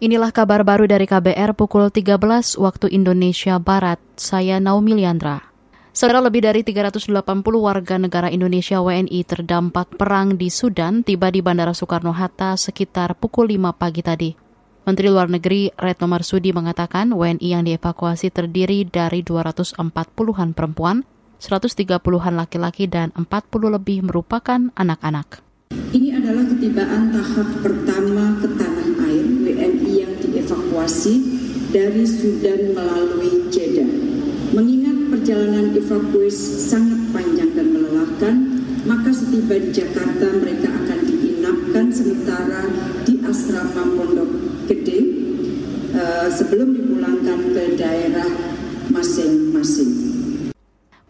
Inilah kabar baru dari KBR pukul 13 waktu Indonesia Barat. Saya Naomi Liandra. Saudara lebih dari 380 warga negara Indonesia WNI terdampak perang di Sudan tiba di Bandara Soekarno-Hatta sekitar pukul 5 pagi tadi. Menteri Luar Negeri Retno Marsudi mengatakan WNI yang dievakuasi terdiri dari 240-an perempuan, 130-an laki-laki, dan 40 lebih merupakan anak-anak. Ini adalah ketibaan tahap pertama ke dievakuasi dari Sudan melalui Jeddah. Mengingat perjalanan evakuasi sangat panjang dan melelahkan, maka setiba di Jakarta mereka akan diinapkan sementara di asrama Pondok Gede uh, sebelum dipulangkan ke daerah masing-masing.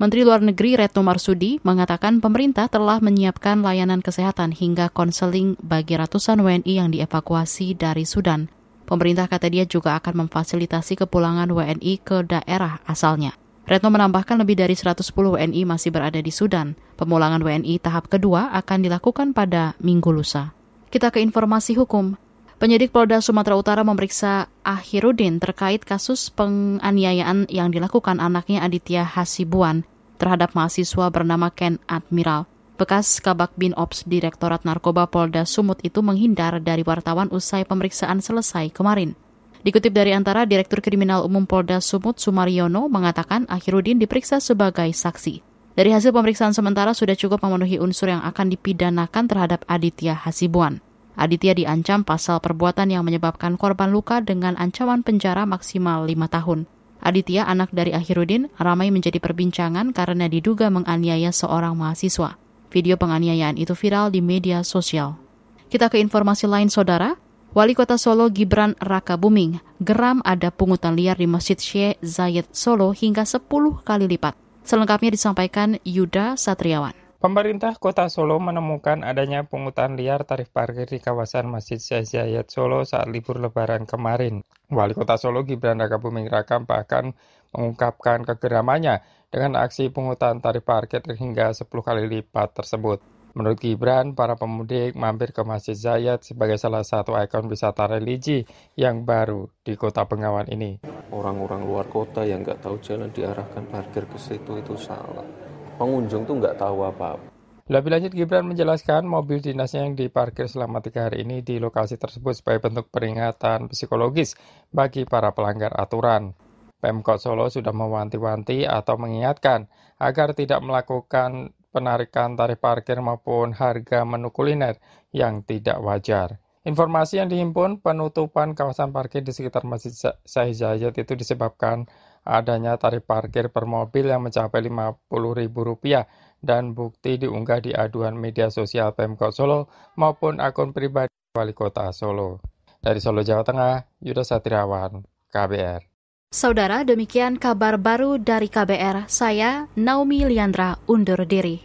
Menteri Luar Negeri Retno Marsudi mengatakan pemerintah telah menyiapkan layanan kesehatan hingga konseling bagi ratusan WNI yang dievakuasi dari Sudan. Pemerintah kata dia juga akan memfasilitasi kepulangan WNI ke daerah asalnya. Retno menambahkan lebih dari 110 WNI masih berada di Sudan. Pemulangan WNI tahap kedua akan dilakukan pada minggu lusa. Kita ke informasi hukum. Penyidik Polda Sumatera Utara memeriksa Ahirudin terkait kasus penganiayaan yang dilakukan anaknya Aditya Hasibuan terhadap mahasiswa bernama Ken Admiral. Bekas Kabak Bin Ops Direktorat Narkoba Polda Sumut itu menghindar dari wartawan usai pemeriksaan selesai kemarin. Dikutip dari antara Direktur Kriminal Umum Polda Sumut Sumariono mengatakan Akhirudin diperiksa sebagai saksi. Dari hasil pemeriksaan sementara sudah cukup memenuhi unsur yang akan dipidanakan terhadap Aditya Hasibuan. Aditya diancam pasal perbuatan yang menyebabkan korban luka dengan ancaman penjara maksimal lima tahun. Aditya, anak dari Akhirudin, ramai menjadi perbincangan karena diduga menganiaya seorang mahasiswa. Video penganiayaan itu viral di media sosial. Kita ke informasi lain, Saudara. Wali Kota Solo Gibran Raka Buming geram ada pungutan liar di Masjid Syekh Zayed Solo hingga 10 kali lipat. Selengkapnya disampaikan Yuda Satriawan. Pemerintah Kota Solo menemukan adanya pungutan liar tarif parkir di kawasan Masjid Syekh Zayed Solo saat libur lebaran kemarin. Wali Kota Solo Gibran Raka Buming Raka bahkan mengungkapkan kegeramannya dengan aksi pungutan tarif parkir hingga 10 kali lipat tersebut. Menurut Gibran, para pemudik mampir ke Masjid Zayat sebagai salah satu ikon wisata religi yang baru di kota Bengawan ini. Orang-orang luar kota yang nggak tahu jalan diarahkan parkir ke situ itu salah. Pengunjung tuh nggak tahu apa-apa. Lebih lanjut, Gibran menjelaskan mobil dinasnya yang diparkir selama tiga hari ini di lokasi tersebut sebagai bentuk peringatan psikologis bagi para pelanggar aturan. Pemkot Solo sudah mewanti-wanti atau mengingatkan agar tidak melakukan penarikan tarif parkir maupun harga menu kuliner yang tidak wajar. Informasi yang dihimpun penutupan kawasan parkir di sekitar Masjid Syahid Zayed itu disebabkan adanya tarif parkir per mobil yang mencapai Rp50.000 dan bukti diunggah di aduan media sosial Pemkot Solo maupun akun pribadi Wali Kota Solo. Dari Solo, Jawa Tengah, Yuda Satriawan, KBR. Saudara, demikian kabar baru dari KBR. Saya Naomi Liandra undur diri.